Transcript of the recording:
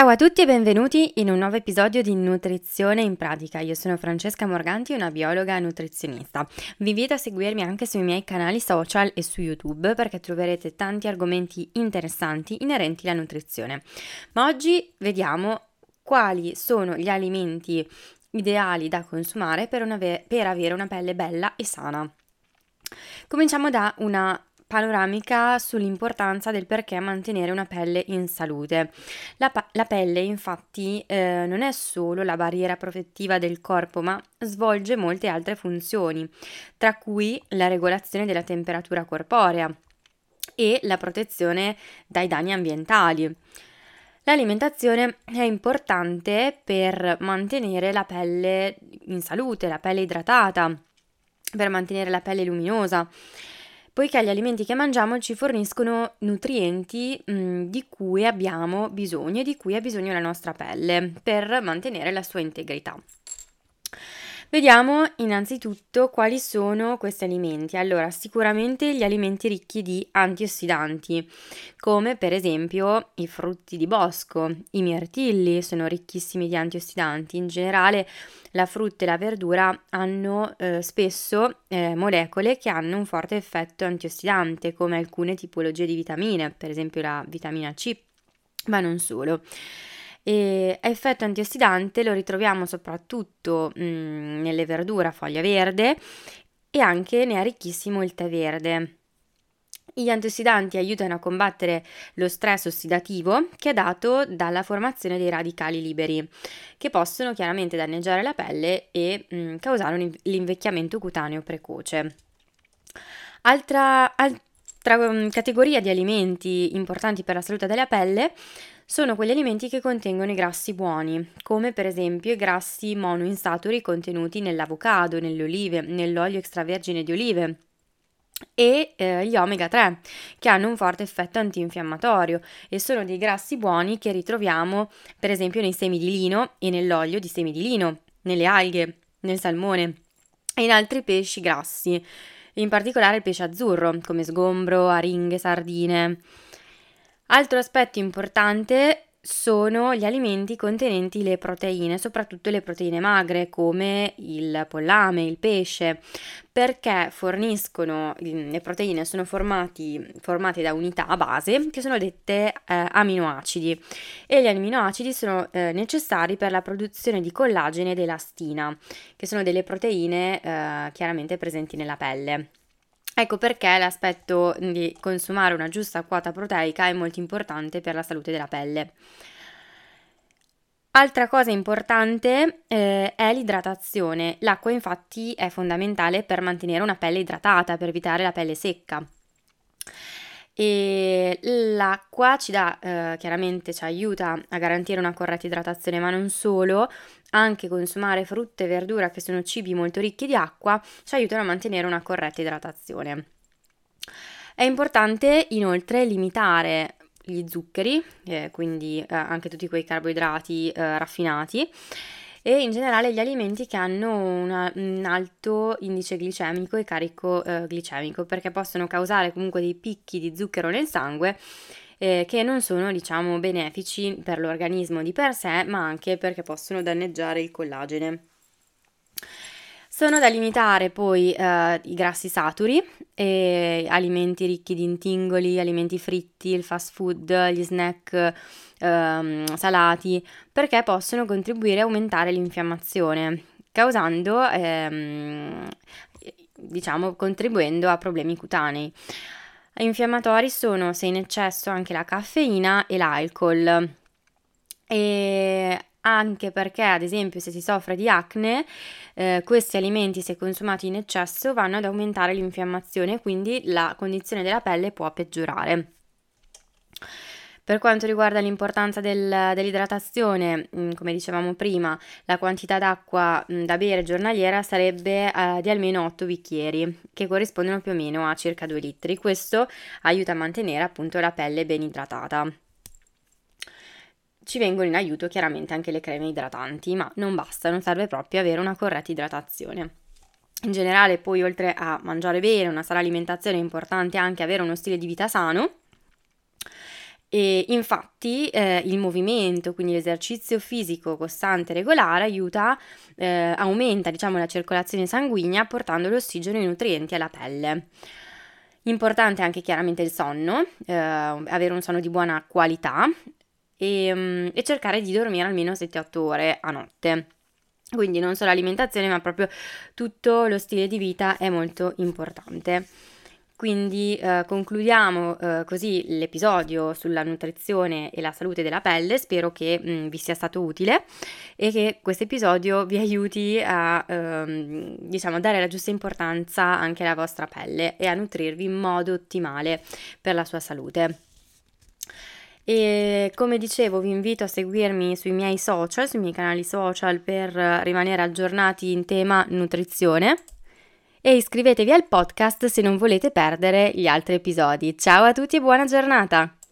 Ciao a tutti e benvenuti in un nuovo episodio di Nutrizione in pratica. Io sono Francesca Morganti, una biologa nutrizionista. Vi invito a seguirmi anche sui miei canali social e su YouTube perché troverete tanti argomenti interessanti inerenti alla nutrizione. Ma oggi vediamo quali sono gli alimenti ideali da consumare per, ave- per avere una pelle bella e sana. Cominciamo da una panoramica sull'importanza del perché mantenere una pelle in salute. La, pa- la pelle infatti eh, non è solo la barriera protettiva del corpo, ma svolge molte altre funzioni, tra cui la regolazione della temperatura corporea e la protezione dai danni ambientali. L'alimentazione è importante per mantenere la pelle in salute, la pelle idratata, per mantenere la pelle luminosa poiché gli alimenti che mangiamo ci forniscono nutrienti mh, mm, di cui abbiamo bisogno e di cui ha bisogno la nostra pelle per mantenere la sua integrità. Vediamo innanzitutto quali sono questi alimenti. Allora, sicuramente gli alimenti ricchi di antiossidanti, come per esempio i frutti di bosco, i mirtilli sono ricchissimi di antiossidanti. In generale, la frutta e la verdura hanno eh, spesso eh, molecole che hanno un forte effetto antiossidante, come alcune tipologie di vitamine, per esempio la vitamina C, ma non solo. E effetto antiossidante lo ritroviamo soprattutto mh, mm, nelle verdure a foglia verde e anche ne ha ricchissimo il tè verde. Gli antiossidanti aiutano a combattere lo stress ossidativo che è dato dalla formazione dei radicali liberi, che possono chiaramente danneggiare la pelle e mh, mm, causare un, l'invecchiamento cutaneo precoce. Altra, altra um, categoria di alimenti importanti per la salute della pelle sono quegli alimenti che contengono i grassi buoni, come per esempio i grassi monoinsaturi contenuti nell'avocado, nelle olive, nell'olio extravergine di olive e eh, gli omega 3 che hanno un forte effetto antinfiammatorio e sono dei grassi buoni che ritroviamo per esempio nei semi di lino e nell'olio di semi di lino, nelle alghe, nel salmone e in altri pesci grassi, in particolare il pesce azzurro come sgombro, aringhe, sardine. Altro aspetto importante sono gli alimenti contenenti le proteine, soprattutto le proteine magre come il pollame, il pesce, perché forniscono le proteine sono formati, formate da unità a base che sono dette eh, aminoacidi e gli aminoacidi sono eh, necessari per la produzione di collagene ed elastina, che sono delle proteine eh, chiaramente presenti nella pelle. Ecco perché l'aspetto di consumare una giusta quota proteica è molto importante per la salute della pelle. Altra cosa importante eh, è l'idratazione. L'acqua infatti è fondamentale per mantenere una pelle idratata, per evitare la pelle secca. E l'acqua ci dà, eh, chiaramente ci aiuta a garantire una corretta idratazione, ma non solo, anche consumare frutta e verdura che sono cibi molto ricchi di acqua ci aiutano a mantenere una corretta idratazione. È importante inoltre limitare gli zuccheri, eh, quindi eh, anche tutti quei carboidrati eh, raffinati e in generale gli alimenti che hanno una, un alto indice glicemico e carico eh, glicemico perché possono causare comunque dei picchi di zucchero nel sangue eh, che non sono diciamo benefici per l'organismo di per sé ma anche perché possono danneggiare il collagene. Sono da limitare poi eh, i grassi saturi, alimenti ricchi di intingoli, alimenti fritti, il fast food, gli snack ehm, salati, perché possono contribuire a aumentare l'infiammazione, causando, ehm, diciamo, contribuendo a problemi cutanei. Infiammatori sono, se in eccesso, anche la caffeina e l'alcol. E anche perché, ad esempio, se si soffre di acne, eh, questi alimenti, se consumati in eccesso, vanno ad aumentare l'infiammazione quindi la condizione della pelle può peggiorare. Per quanto riguarda l'importanza del, dell'idratazione, mm, come dicevamo prima, la quantità d'acqua mm, da bere giornaliera sarebbe eh, di almeno 8 bicchieri, che corrispondono più o meno a circa 2 litri. Questo aiuta a mantenere appunto la pelle ben idratata. Ci vengono in aiuto chiaramente anche le creme idratanti, ma non basta, non serve proprio avere una corretta idratazione. In generale, poi oltre a mangiare bene, una sana alimentazione è importante anche avere uno stile di vita sano E infatti eh, il movimento, quindi l'esercizio fisico costante e regolare aiuta, eh, aumenta diciamo, la circolazione sanguigna portando l'ossigeno e i nutrienti alla pelle. Importante anche chiaramente il sonno, eh, avere un sonno di buona qualità e, mm, e cercare di dormire almeno 7-8 ore a notte. Quindi non solo l'alimentazione, ma proprio tutto lo stile di vita è molto importante. Quindi eh, concludiamo eh, così l'episodio sulla nutrizione e la salute della pelle, spero che mh, mm, vi sia stato utile e che questo episodio vi aiuti a ehm, diciamo, dare la giusta importanza anche alla vostra pelle e a nutrirvi in modo ottimale per la sua salute. E come dicevo, vi invito a seguirmi sui miei social, sui miei canali social per rimanere aggiornati in tema nutrizione e iscrivetevi al podcast se non volete perdere gli altri episodi. Ciao a tutti e buona giornata!